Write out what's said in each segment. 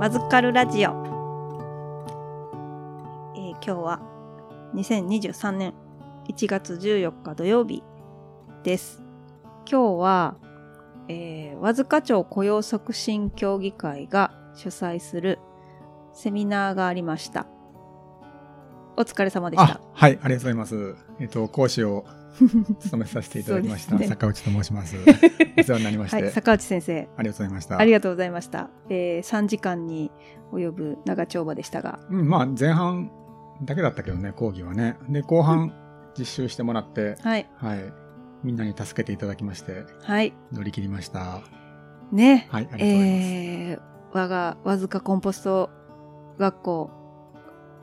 わずかるラジオ、えー今日は2023年1月14日土曜日です。今日は、えー、和塚町雇用促進協議会が主催するセミナーがありました。お疲れ様でした、はい、ありがとうございます。えっ、と、講師を 務めさせていただきました、ね。坂内と申します。お世話になりまして、はい坂内先生。ありがとうございました。ありがとうございました、えー、3時間に及ぶ長丁場でしたが。うん、まあ、前半だけだったけどね、講義はね。で、後半実習してもらって、はい。はい、みんなに助けていただきまして、はい。乗り切りました。ね。はい、ありがとうございます。えー、我がわずかコンポスト学校、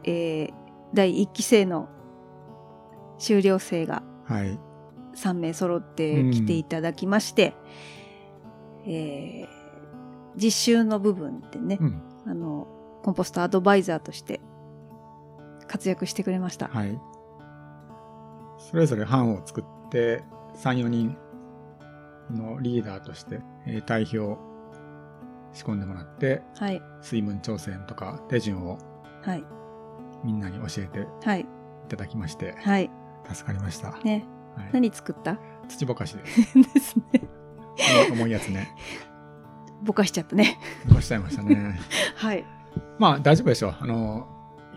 えー、第1期生の修了生がはい、3名揃って来ていただきまして、えー、実習の部分でね、うん、あの、コンポストアドバイザーとして活躍してくれました。はい。それぞれ班を作って、3、4人のリーダーとして、えー代表を仕込んでもらって、はい、水分調整とか手順をはい、みんなに教えてい。はい、ただきまして、はい。助かりました。ね、はい、何作った？土ぼかしです。ですね。重いやつね。ぼかしちゃったね。ぼかしちゃいましたね。はい。まあ大丈夫でしょう。あの、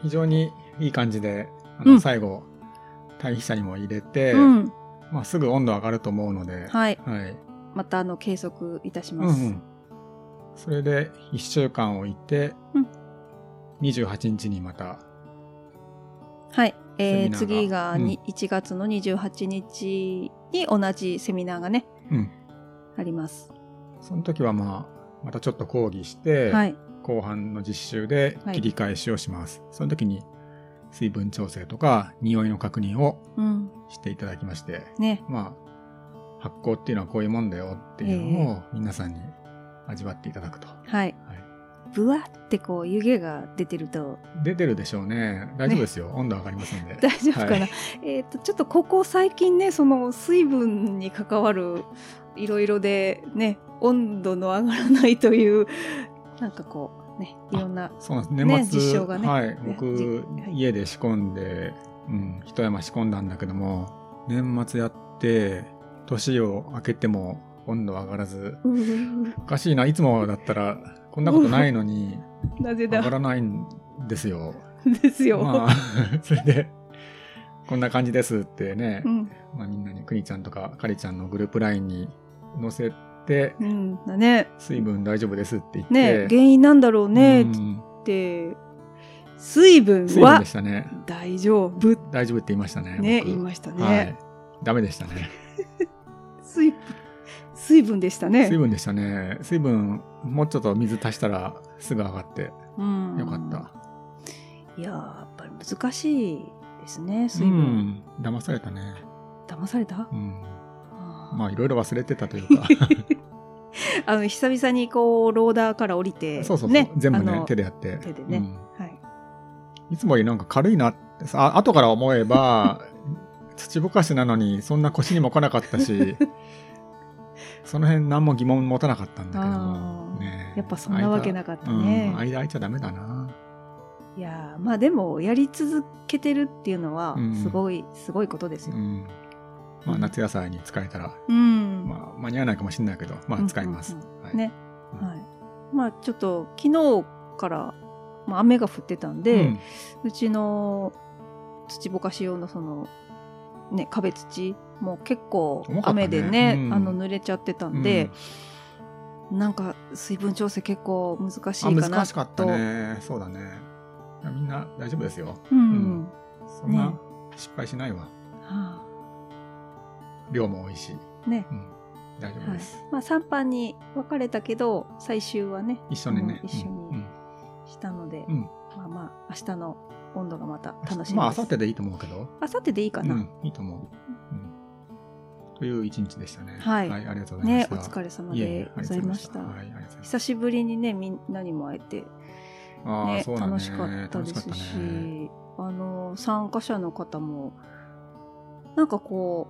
非常にいい感じで、あのうん最後、対比者にも入れて、うん。まあすぐ温度上がると思うので、はい。はい。また、あの、計測いたしうんます。うん。それで1週間置いて、うん28日にまた、はい。えー、次がに、1月の28日に同じセミナーがね、うん。あります。その時はまあ、またちょっと講義して、はい。後半の実習で切り返しをします。その時に水分調整とか匂いの確認をうん。していただきまして、ね。まあ、発酵っていうのはこういうもんだよっていうのを皆さんに味わっていただくと。ははい。い、ぶわってこう、湯気が出てると、出てるでしょうね。大丈夫ですよ。温度上がりますんで。大丈夫かな、はい。えっ、と、ちょっとここ最近ね、その水分に関わるいろいろでね、温度の上がらないという、なんかこう、ね、いろんな、そうなんです。ね年末、実証がね。はい、ね僕、じはい。家で仕込んで、うん、一山仕込んだんだけども、年末やって、年を明けても温度上がらず、おかしいな、いつもだったら、こんなことないのに、なぜ上がだらないんですよ。ですよ。まあ、それで、こんな感じですってねう、ん。まあ、みんなに、くにちゃんとかかりちゃんのグループラインに載せて、うん。だね。水分大丈夫ですって言って、ね原因なんだろうねっうんて、水分は水分でしたね。大丈夫大丈夫って言いましたね。ね、僕言いましたね。はい。ダメでしたね。水分、水分でしたね。水分でしたね。水分、もうちょっと水足したらすぐ上がってうんよかった。いやーやっぱり難しいですね、水う分。ん。騙されたね。騙された？うん。まあ、いろいろ忘れてたというか。あの、久々にこう、ローダーから降りて、そうそうそう。ね、全部ね手でやって。手でねうんはい。いつもよりなんか軽いなってさ、あ後から思えば、土ぼかしなのにそんな腰にも来なかったし、その辺何も疑問持たなかったんだけどあも、ーねやっぱそんなわけなかった間ねうん、間空いちゃダメだな。いやーまあでも、やり続けてるっていうのはうん、すごい、すごいことですよ。うん。まあ、夏野菜に使えたら、うん。まあ、間に合わないかもしれないけど、まあ、使います。ね。うんはい。まあちょっと、昨日から、まあ雨が降ってたんで、うんうちの土ぼかし用のその、ね、壁土も結構雨でね、うんあの濡れちゃってたんで、なんか水分調整結構難しいあかなと。難しかったね。そうだね。みんな大丈夫ですよ。うん、ううんん。そんなね失敗しないわ。は量も多いし。あね。うん。大丈夫はいです。。まあ3班に分かれたけど、最終はね、一緒にね。うん一緒にうんしたので、うんまあまあ明日の温度がまた楽しみです。まあ、あさってでいいと思うけど。あさってでいいかな。うん、いいと思う。うん。という一日でしたね。はいありがとうございまねし、た。お疲れ様いえいえでございました。ありがとうございまはい。久しぶりにね、みんなにも会えて、ああ、ね、ね。楽しかったです楽し、かねあの、参加者の方も、なんかこ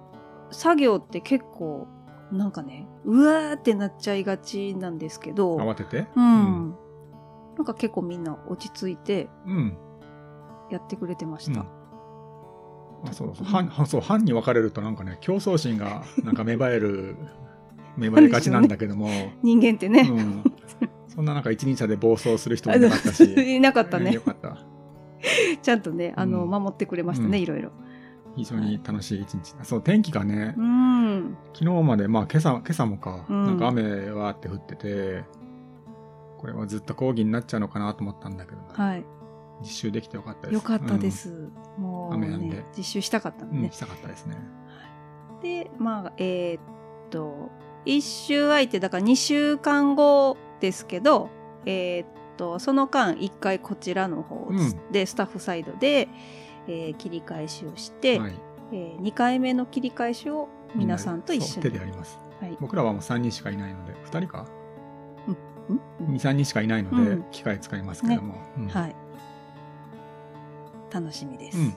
う、作業って結構、なんかね、うわーってなっちゃいがちなんですけど、慌てて？うん。なんか結構みんな落ち着いてうん。やってくれてまうんした。あそうそう、うん班、はそう、班に分かれるとなんかね、競争心がなんか芽生える、芽生えがちなんだけども、人間ってね、うん。そんななんか一輪車で暴走する人もいなかったし。いなかったねうんよ。かった。ちゃんとね、あの、うん守ってくれましたね、うんいろいろ。非常に楽しい一日。そう、天気がねう、ん。昨日まで、まあ今朝、今朝もか、うんなんか雨はって降ってて、これはずっと講義になっちゃうのかなと思ったんだけど、はい。実習できてよかったです。よかったで。す。もう、んでね、実習したかったのうん、うんね。したかったですね。で、まあ、えーっと、一週空いて、だから2週間後ですけど、えーっと、その間、一回こちらの方うんで、スタッフサイドで、えー切り返しをして、はい。え2回目の切り返しを皆さんと一緒に。手でやります。はい。僕らはもう3人しかいないので、2人か？うん ?2、3人しかいないのでうん、機械使いますけども。うんはい。楽しみです。うん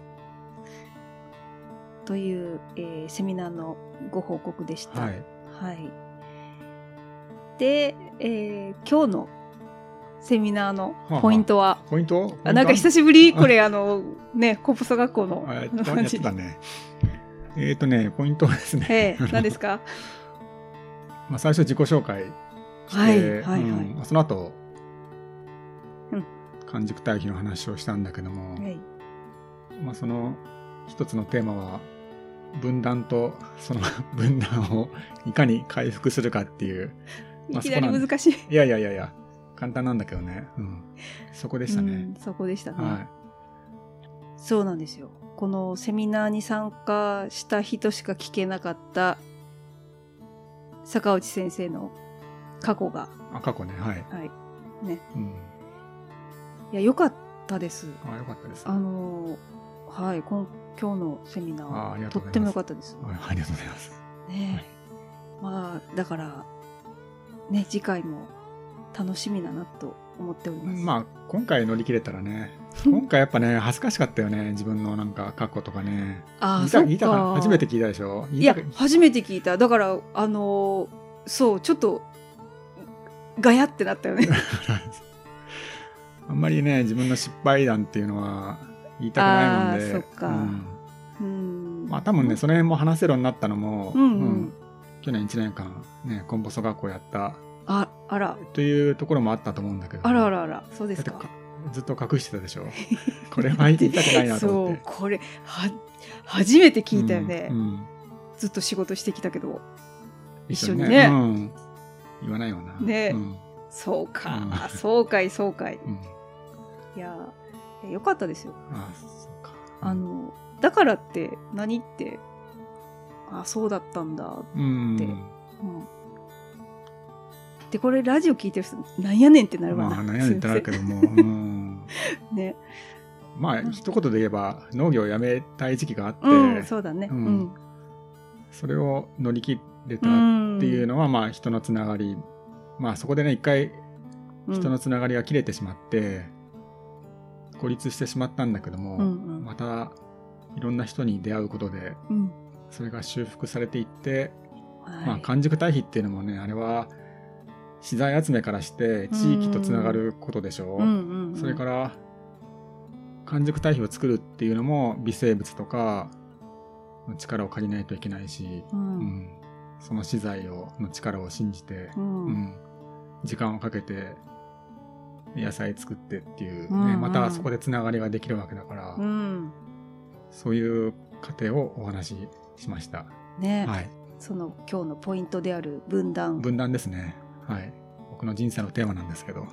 という、えーセミナーのご報告でした。はい。はい。で、えー今日のセミナーのポイントは、ポイントあなんか久ししぶり、これ、あの、ね、コプソ学校の感じ。ってたね。えっとね、ポイントはですね。ええ何ですか？まあ、最初自己紹介して、はいはいはいうんまあその後、うん完熟対比の話をしたんだけども、はい。まあ、その一つのテーマは分断とその分断をいかに回復するかっていうまあいきなり難しい。いやいやいやいや簡単なんだけどね、うん、そこでしたねうん、そこでしたね。はそうなんですよ。このセミナーに参加した人しか聞けなかった坂内先生の過去が、いあ過去ねはい、はい。ね。うん、いや、良かったです。あよかったですあのーはい、今今日のセミナー、がとっても良かったです。はいありがとうございますねまあ、だから、ね、次回も楽しみだなと思っております。まあ今回乗り切れたらね 今回やっぱね恥ずかしかったよね自分のなんか過去とかねああ、そっかか。初めて聞いたでしょ？言いや初めて聞いた。だから、あのーそう、ちょっと、ガヤってなったよね。あんまりね自分の失敗談っていうのは言いたくないもんで。あーそっか。うん。うん。まあ多分ねその辺も話せるようになったのも、うんうん。去年1年間ねコンポスト学校やった。あ、あら、というところもあったと思うんだけど、あらあらあら、そうですか。ずっと隠してたでしょ。これは言いたくないなとそう思って、これ、は、初めて聞いたよね。うんうん。ずっと仕事してきたけど。一緒に一ね。うん。言わないよな。ね。うん。そうか、うん。そうかい、そうかい。いやよかったですよ。あそうかあの、だからって何って、あ、そうだったんだ。うんってうん。で、これラジオ聞いてる人、なんやねんってなるわな。まあ悩んでなるけど。ども、うん、ね。まあ一言で言えば農業をやめたい時期があって、うん、そうだね。ううんん。それを乗り切れたうんっていうのは、まあ人のつながりまあそこでね一回うん人のつながりが切れてしまって、孤立してしまったんだけども、うんうんまたいろんな人に出会うことでうん。それが修復されていって、はいまあ完熟対比っていうのもねあれは資材集めからして地域とつながることでしょう、うんうんうんそれから完熟対比を作るっていうのも微生物とかの力を借りないといけないし、う。うんんその資材をの力を信じて、うん。うん時間をかけて野菜作ってっていう、ねうんうんまたそこでつながりができるわけだから、うん。そういう過程をお話ししました。ね、はい、その今日のポイントである分断。分断ですね。はい、僕の人生のテーマなんですけど、は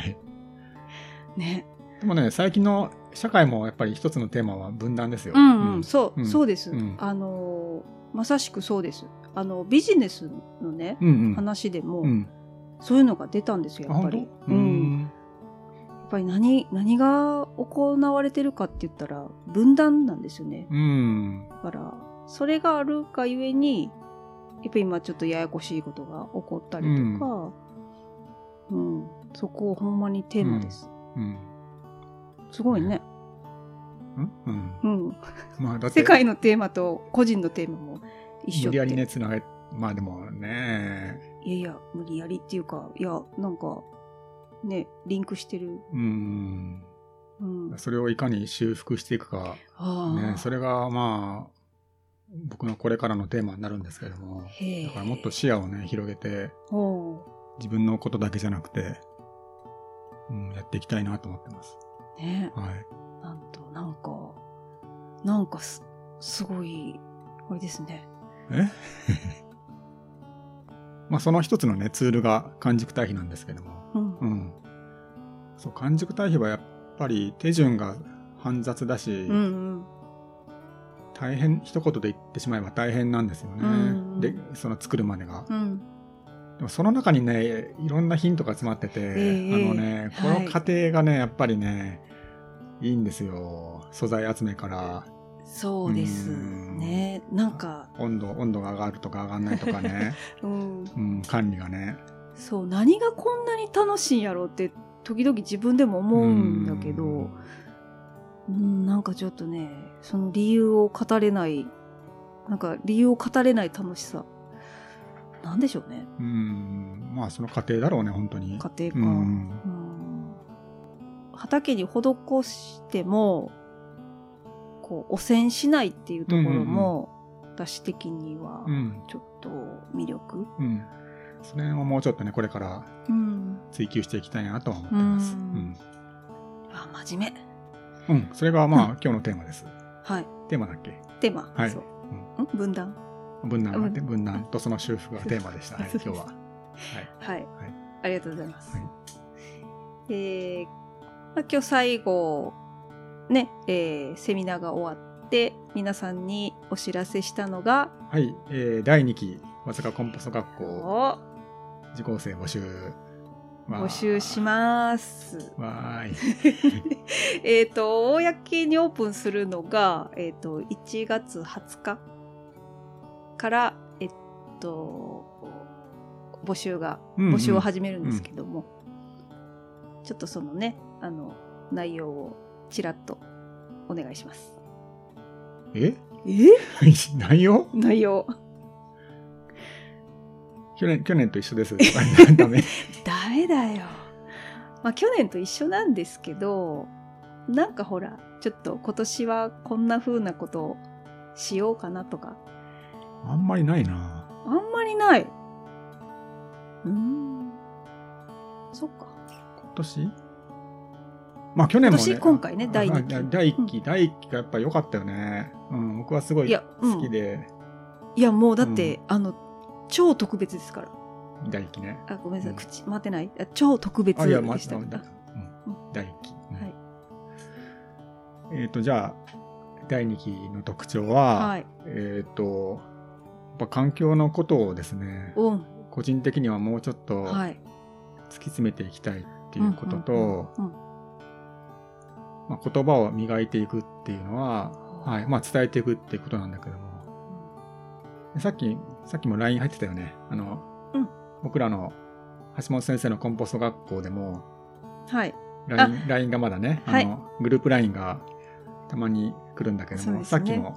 い。ね。でもね最近の社会もやっぱり一つのテーマは分断ですよ。うんうん、そう、うんそうです。うんあのー、まさしくそうです。あの、ビジネスのね、うんうん。話でも、うん。そういうのが出たんですよ、やっぱり。うん。うんぱり何、何が行われてるかって言ったら、分断なんですよね。うん。だから、それがあるがゆえに、やっぱ今ちょっとややこしいことが起こったりとか、うん、そこほんまにテーマです。うん。すごいね。うんうん。うん。まあだって世界のテーマと個人のテーマも一緒。無理やりねつなげまあでもねいやいや、無理やりっていうか、いや、なんか、ね、リンクしてる。うん。うん。それをいかに修復していくか、あね、それがまあ、僕のこれからのテーマになるんですけれども。だからもっと視野をね、広げて、お自分のことだけじゃなくて、うん、やっていきたいなと思ってます。うね。はい。なんと、なんか、なんかす、すごい、あれですね。え？まあその一つのね、ツールが完熟対比なんですけども。そう、完熟対比はやっぱり手順が煩雑だし、うんうん。大変、一言で言ってしまえば大変なんですよね。うんで、その作るまでが。うん。でもその中にね、いろんなヒントが詰まってて、ええあのね、こはいの過程がね、やっぱりね、いいんですよ。素材集めから、そうですね。なんか、温度、温度が上がるとか上がんないとかね、うん。うん、管理がね。そう、何がこんなに楽しいんやろうって、時々自分でも思うんだけど、うんうん、なんかちょっとね、その理由を語れない、なんか理由を語れない楽しさ。なんでしょうね。うん、まあその過程だろうね、本当に。家庭か。うんうん畑に施しても、こう、汚染しないっていうところも、私的にはう、ん、ちょっと魅力。うん。それをもうちょっとね、これからうん。追求していきたいなとは思ってます。ううんん。あ、真面目。うん、それがまあ、うん今日のテーマです。はい。テーマだっけ？テーマ。はいそう。ん分断。分断分断とその修復がテーマでした。はい、今日は。はい。はい。はいありがとうございます。はいえーまあ、今日最後、ね、えーセミナーが終わって、皆さんにお知らせしたのが、はい、えー、第2期、わずかコンポスト学校お受講生募集。募集します。わーい。えっと、公にオープンするのが、えっ、と、1月20日から、えっと、募集が、うんうん募集を始めるんですけども、ちょっとそのね、あの、内容をちらっとお願いします。え？え？内容？内容。去年、去年と一緒です。ダメ。ダメだよ。まあ去年と一緒なんですけど、なんかほら、ちょっと今年はこんな風なことをしようかなとか、あんまりないな。あんまりない。うーん。そっか。今年？まあ去年もね。今年今回ねあ第二期あ第1期、第1期がやっぱ良かったよね。うん、僕はすごいいやうん好きで、いや、もうだって、あの、超特別ですから。第1期ね。あ、ごめんなさい、うん口回ってない。あ超特別でした。だあうん、第1期。うんはいえっ、と、じゃあ、第2期の特徴は、はい。えっ、と、やっぱ環境のことをですね、うん。個人的にはもうちょっと突はい。き詰めていきたいっていうことと、言葉を磨いていくっていうのは、うんはい、まあ伝えていくっていうことなんだけども、でさっき、さっきも LINE 入ってたよね。あの、うん僕らの橋本先生のコンポスト学校でも、はい。LINE, LINE がまだね、はいあの、グループ LINE がたまに来るんだけども、ねさっきも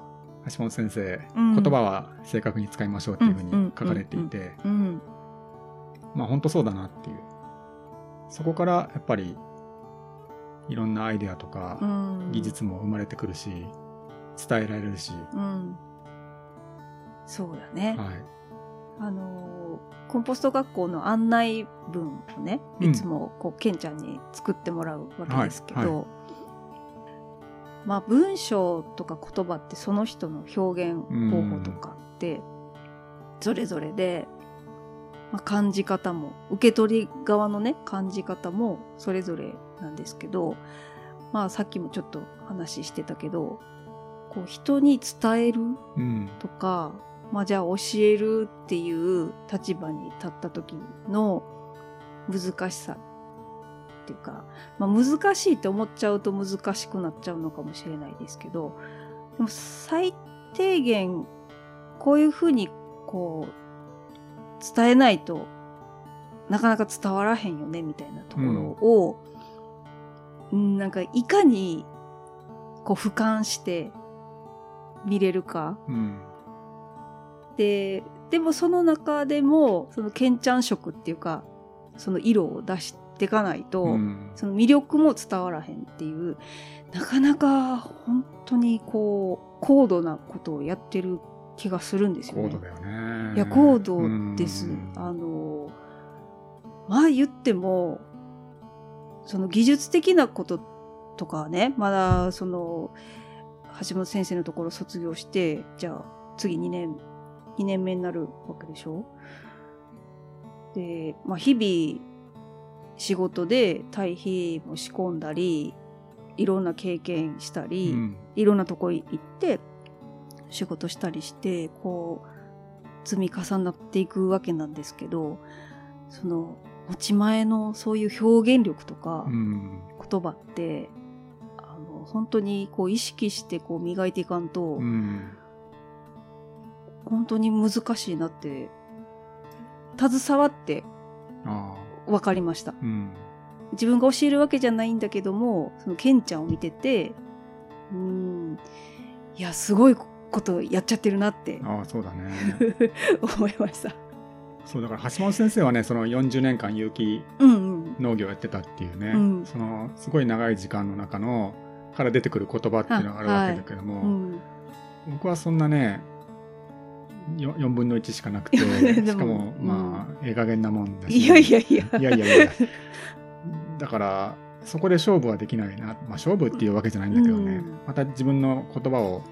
橋本先生、うん言葉は正確に使いましょうっていうふうに書かれていて、うん。まあ本当そうだなっていう。そこからやっぱりいろんなアイデアとかうん。技。術も生まれてくるし、伝えられるし、うん。そうだね。はい。あのーコンポスト学校の案内文をね、うんいつもこう、ケンちゃんに作ってもらうわけですけど、はいはまあ文章とか言葉ってその人の表現方法とかって、それぞれで、まあ、感じ方も、受け取り側のね、感じ方もそれぞれなんですけど、まあさっきもちょっと話してたけど、こう人に伝えるうん。まあじゃあ教えるっていう立場に立った時の難しさっていうか、まあ難しいって思っちゃうと難しくなっちゃうのかもしれないですけど、でも最低限こういうふうにこう伝えないとなかなか伝わらへんよねみたいなところを、うんなんかいかにこう俯瞰して見れるか。うん。で、でもその中でも、そのケンちゃん色っていうか、その色を出しっていかないと、うんその魅力も伝わらへんっていうなかなか本当にこう高度なことをやってる気がするんですよね。高度だよね。いや高度です。うんあのまあ言ってもその技術的なこととかはねまだその橋本先生のところ卒業してじゃあ次2年2年目になるわけでしょ？で、まあ、日々仕事で対比も仕込んだりいろんな経験したり、うん。いろんなとこ行って仕事したりしてこう積み重なっていくわけなんですけどその持ち前のそういう表現力とかうん。言葉って、あの本当にこう意識してこう磨いていかんと、うん本当に難しいなって携わってあ分かりました。あうん。自分が教えるわけじゃないんだけどもそのケンちゃんを見ててうーんいやすごいことやっちゃってるなってああそうだね。思いました。そうだから橋本先生はねその40年間有機うんうん。農業やってたっていうね、うん。そのすごい長い時間の中のから出てくる言葉っていうのがあるわけだけども、うん、僕はそんなねよ4分の1しかなくて しかもうん。まあ、ええ加減なもんだし。いやいやいや。いやいやいや。だからそこで勝負はできないな、まあ、勝負っていうわけじゃないんだけどね、うん。また自分の言葉を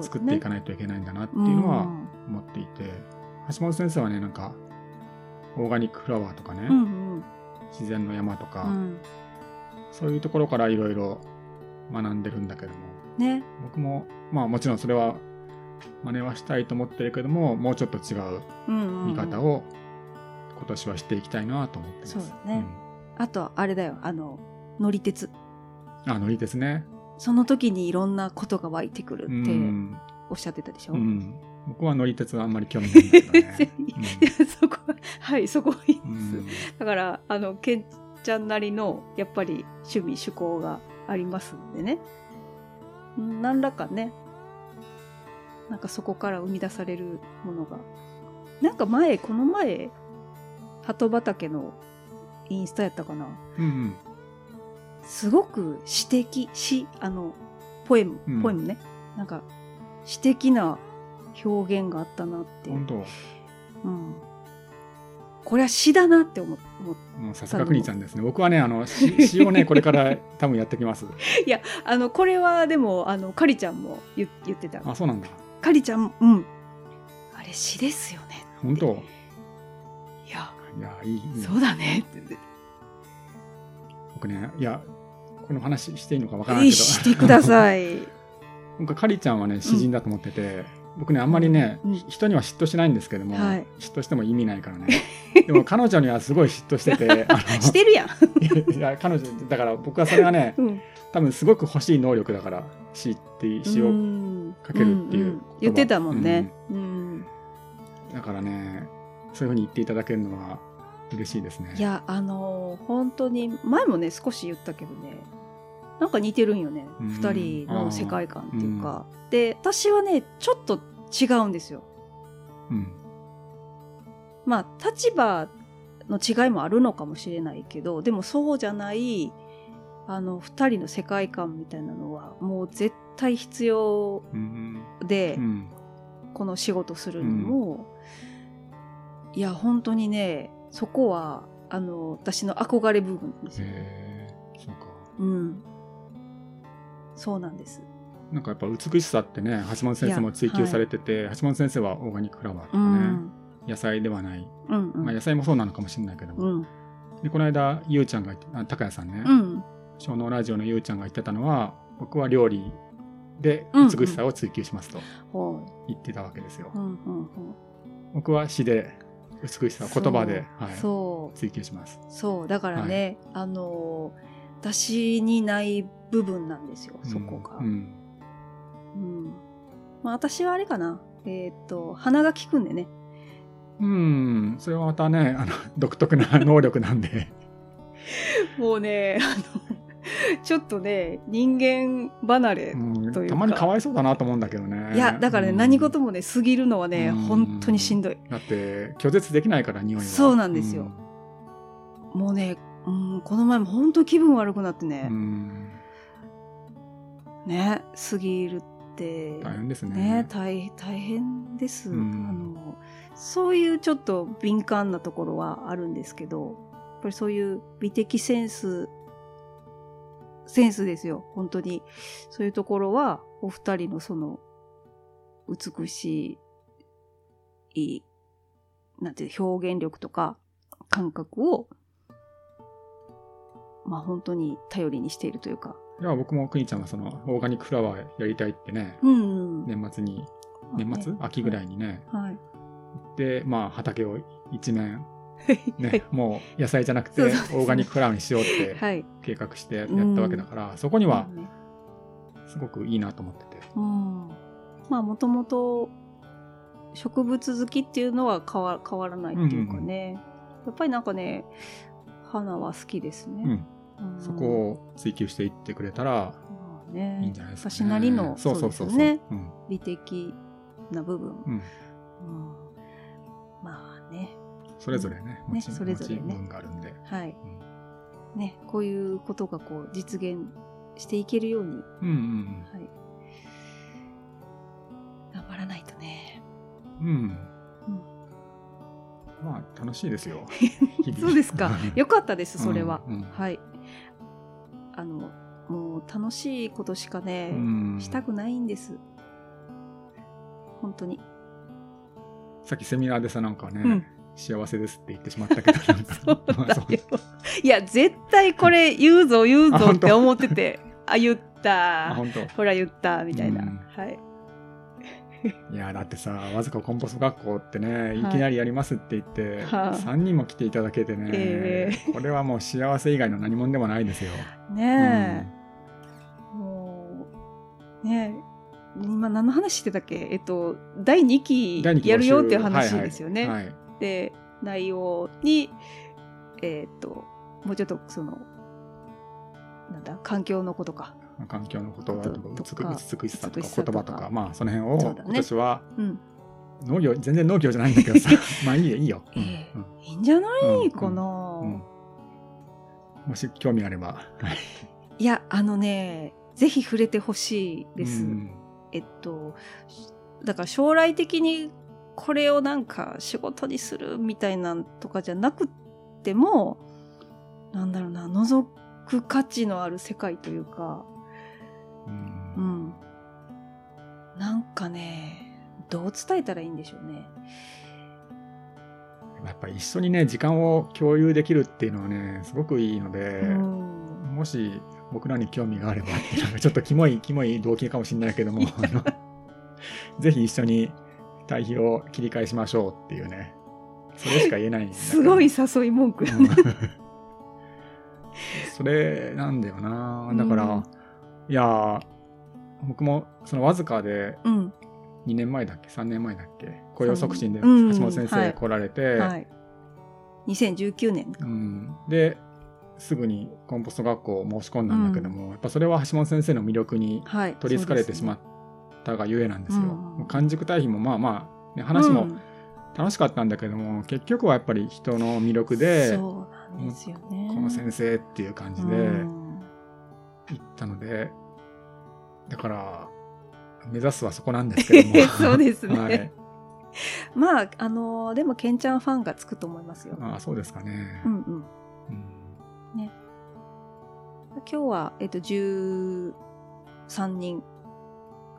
作っていかないといけないんだなっていうのは思っていて、橋本先生はねなんかオーガニックフラワーとかね、うんうん。自然の山とか、うん。そういうところからいろいろ学んでるんだけども。ね。僕もまあもちろんそれは真似はしたいと思ってるけどももうちょっと違ううんうんうん見方を今年はしていきたいなと思ってます。そうだねあとはあれだよ、あの、乗り鉄。うん、あ乗り鉄ね。その時にいろんなことが湧いてくるうってん、おっしゃってたでしょ？うん、僕は乗り鉄はあんまり興味ないんだけどね。いやそこは、はい、そこはいいうんです。だから、あの、ケンちゃんなりの、やっぱり趣味、趣向がありますんでね。うん何らかね、なんかそこから生み出されるものが。なんか前、この前、鳩畑のインスタやったかな。うんうんすごく詩的、詩、あの、ポエムうん、ポエムね。なんか、詩的な表現があったなって。本当うん。これは詩だなって思思っもうさすが国ちゃんですね。僕はねあの詩 詩をねこれから多分やってきます。あの、これはでも、あの、かりちゃんも言言ってた。あそうなんだ。かりちゃんも、うん。あれ詩ですよね。本当？いや、いやいいいいそうだねって。僕ねいやこの話していいのかわからないえけど。してください。僕はカリちゃんはね詩人だと思ってて、僕ねあんまりね、うん人には嫉妬しないんですけども、はい嫉妬しても意味ないからねでも 彼女にはすごい嫉妬してて してるやん。いや彼女だから僕はそれがねうん。多分すごく欲しい能力だから詩って詩を、うんかけるっていうんん言ってたもんね。うん。だからねそういうふうに言っていただけるのは嬉しいですねいや、あのー本当に、前もね、少し言ったけどね、なんか似てるんよね。うん二、人の世界観っていうか。で、私はね、ちょっと違うんですよ。うんまあ、立場の違いもあるのかもしれないけど、でもそうじゃない、あの、二人の世界観みたいなのは、もう絶対必要うんで、うんこの仕事するにも、いや、本当にね、そこは、あの、私の憧れ部分なんですよ。そうかうん。そうなんです。なんかやっぱ美しさってね橋本先生も追求されてて、橋本先生はオーガニックフラワーとかうね、ん。野菜ではない、うん、うん。まあ、野菜もそうなのかもしれないけども、うん。でこの間ゆうちゃんが高谷さんね、うん。小脳ラジオのゆうちゃんが言ってたのは僕は料理でうん美しさを追求しますとほ言ってたわけですよ。僕は詩で美しさを言葉で、はい。追求しますそう。だからね、あの、私にない部分なんですよ、そこが。うんうんうん。まあ、私はあれかな。えーっと、鼻が利くんでね。うん、それはまたねあの独特な能力なんで もうね、あの、ちょっとね、人間離れ。うんというかたまにかわいそうだなと思うんだけどねいや、だからね、うん何事もね、過ぎるのはね、うん本当にしんどい。だって拒絶できないから匂いはそうなんですよもうね、うん、この前も本当気分悪くなってねう、ん。ね、過ぎるって、大変ですね。ね、大大変です、うんあの。そういうちょっと敏感なところはあるんですけど、やっぱりそういう美的センス、センスですよ、本当に。そういうところは、お二人のその、美しい、なんていう、表現力とか、感覚を、まあ本当に頼りにしているというか。いや、僕もくにちゃんはその、オーガニックフラワーやりたいってね、うん、うん。年末に、年末、秋ぐらいにね、はい。で、まあ、畑を一面、はい。ね、もう野菜じゃなくて、オーガニックフラワーにしようってはい。計画してやったわけだから、そこにはねすごくいいなと思ってて。うん。まあ、もともと植物好きっていうのは変わ変わらないっていうかね。やっぱりなんかね、花は好きですね。うん。うんそこを追求していってくれたらまあね、いいんじゃないですか、ね。私なりの、そうそうそうそう。ですね。うん。美的な部分。うん。うんまあね。それぞれね、ねそれぞれねがあるんで。はい。うんね、こういうことがこう実現していけるように、うんうんはい。頑張らないとね。うん。うん。まあ、楽しいですよ。そうですか。よかったです、それは。うんうんはい。あの、もう楽しいことしかね、うんしたくないんです。本当に。さっきセミナーでさ、なんかね、うん幸せですって言ってしまったけど、なんかそうだよ。いや、絶対これ言うぞ言うぞって思ってて、あ、言っあ、た。ほら言った、みたいな。うんはい。いやだってさわずかコンポスト学校ってねいきなりやりますって言って、はい3人も来ていただけてね、えこれはもう幸せ以外の何者でもないですよ。ねえ。もう、ねえ。今何の話してたっけ？えっと、第2期第二期やるよっていう話ですよね。はいはいで、内容に、えっと、もうちょっとその、なんだ、環境のことか。環境のことことか美しさとか美しさとか言葉とかまあその辺を今年はうん。農業全然農業じゃないんだけどさ まあいいよいいよ。うんいいんじゃない？かな、うんうんもし興味あれば。はいいや、あのね、ぜひ触れてほしいです。うんえっと、だから将来的にこれをなんか仕事にするみたいなんとかじゃなくっても、なんだろうな、覗く価値のある世界というか、うんうん。なんかね、どう伝えたらいいんでしょうね。やっぱ一緒にね時間を共有できるっていうのはねすごくいいので、うん。もし僕らに興味があればちょっとキモいキモい動機かもしれないけどもぜひ一緒に対比を切り返しましょうっていうね。それしか言えないすごい誘い文句。うん。それなんだよな。だから、うん。いやー僕もそのわずかでうん。2年前だっけ？3年前だっけ？雇用促進で橋うん。本先生はい。来られて、はい。2019年。か。うん、ですぐにコンポスト学校を申し込んだんだけども、やっぱそれは橋本先生の魅力にはい。取りつかれてしまっったがゆえなんですよ。うん完熟対比もまあまあ、ね、話も楽しかったんだけども、結局はやっぱり人の魅力でそうなんですよね。この先生っていう感じでうん行ったので、だから目指すはそこなんですけども そうですねはい、まあ、あのーでも、ケンちゃんファンがつくと思いますよ。ああそうですかね。うんうん。うん今日は、えっと、13人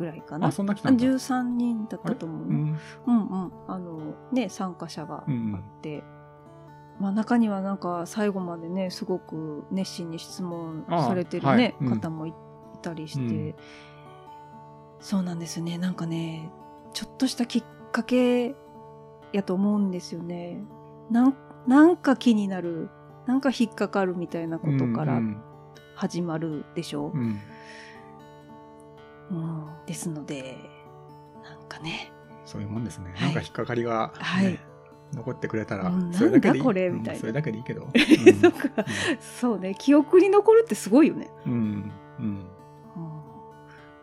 ぐらいかな。あそんな来たんだ。13人だったと思う。ううんんうん。あの、ね、参加者があうん。って。まあ、中にはなんか最後までねすごく熱心に質問されてるね、あはい。うん。方もいたりして、うん。そうなんですね。なんかねちょっとしたきっかけやと思うんですよね。なんなんか気になるなんか引っかかるみたいなことからうん。始まるでしょ。う、んうんですのでなんかねそういうもんですね。はいなんか引っかかりが、ねはい残ってくれたら、うんそれだけでいい。これ？うんみたいなそれだけでいいけど。なんかそうね記憶に残るってすごいよねうん。うん。うん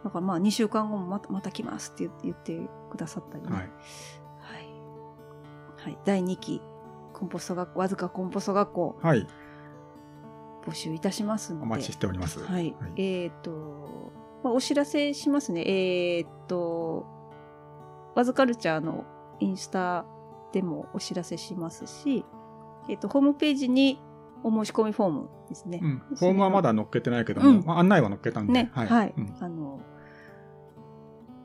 だからまあ2週間後もまたまた来ますって言ってくださったりね。ははいい。はい。第2期、コンポスト学校、わずかコンポスト学校。はい。募集いたしますので。お待ちしております。はい。えっ、と、まあ、お知らせしますね。えっ、と、ワズカルチャーのインスタでもお知らせしますし、えっ、と、ホームページにお申し込みフォームですね。うん。フォームはまだ載っけてないけども、うんまあ、案内は載っけたんで、ね、はい。うんあの、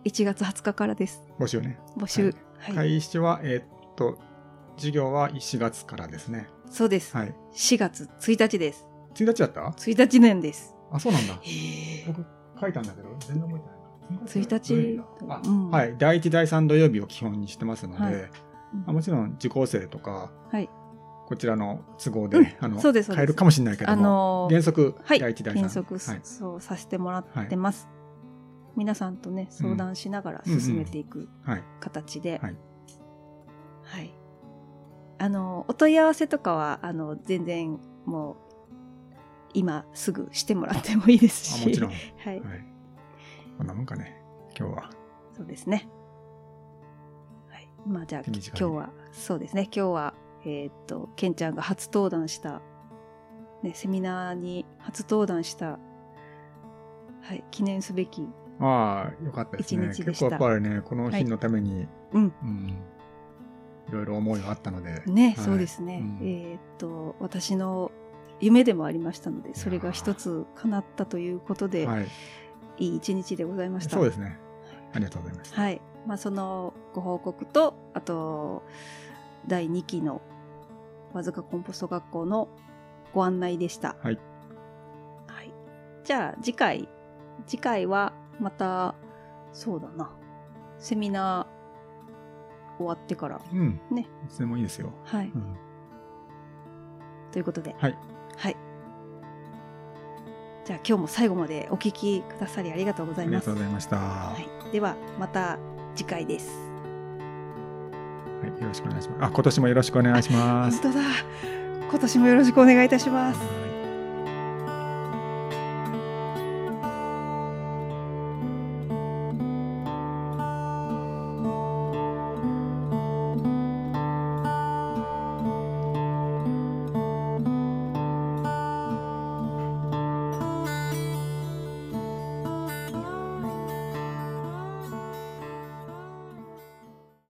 1月20日からです。募集ね。募集。はい。開始は、えーっと、授業は4月からですね。そうです、はい。4月1日です。1日だった？1日年です。あ、そうなんだ。へ僕書いたんだけど、全然覚えてないな。1日？あ、うんはい。第1、第3土曜日を基本にしてますので、はいあもちろん受講生とか、はい。こちらの都合うんで、あの変えるかもしれないけどあも、のー原則、はい。第1、第3。原則、はい。そうさせてもらってます。皆さんとね、相談しながら進めていくはい。形で。はいはいあの、お問い合わせとかは、あの、全然もう、今すぐしてもらってもいいですし。あもちろん。はい。はい。こんなもんかね、今日は。そうですね。はい。まあじゃあ、今日は、そうですね。今日は、えーっと、ケンちゃんが初登壇した、ね、セミナーに初登壇した、はい、記念すべき、ああ、よかったですね。一日でした結構やっぱりね、この日のために、うん。うん、いろいろ思いがあったので。ね、はいそうですね。うんえーっと、私の夢でもありましたので、それが一つ叶ったということで、はい。いい一日でございました。そうですね。ありがとうございます。はい。まあ、そのご報告と、あと、第2期のわずかコンポスト学校のご案内でした。はい。はい。じゃあ、次回、次回はまた、そうだな、セミナー終わってから。うん。ね。いつでもいいですよ。はい。うん。ということで。はい。はい。じゃあ、今日も最後までお聞きくださりありがとうございます。ありがとうございました。ははい。では、また次回です。い。よろしくお願いします。あ、今年もよろしくお願いします。本当だ。今年もよろしくお願いいたします。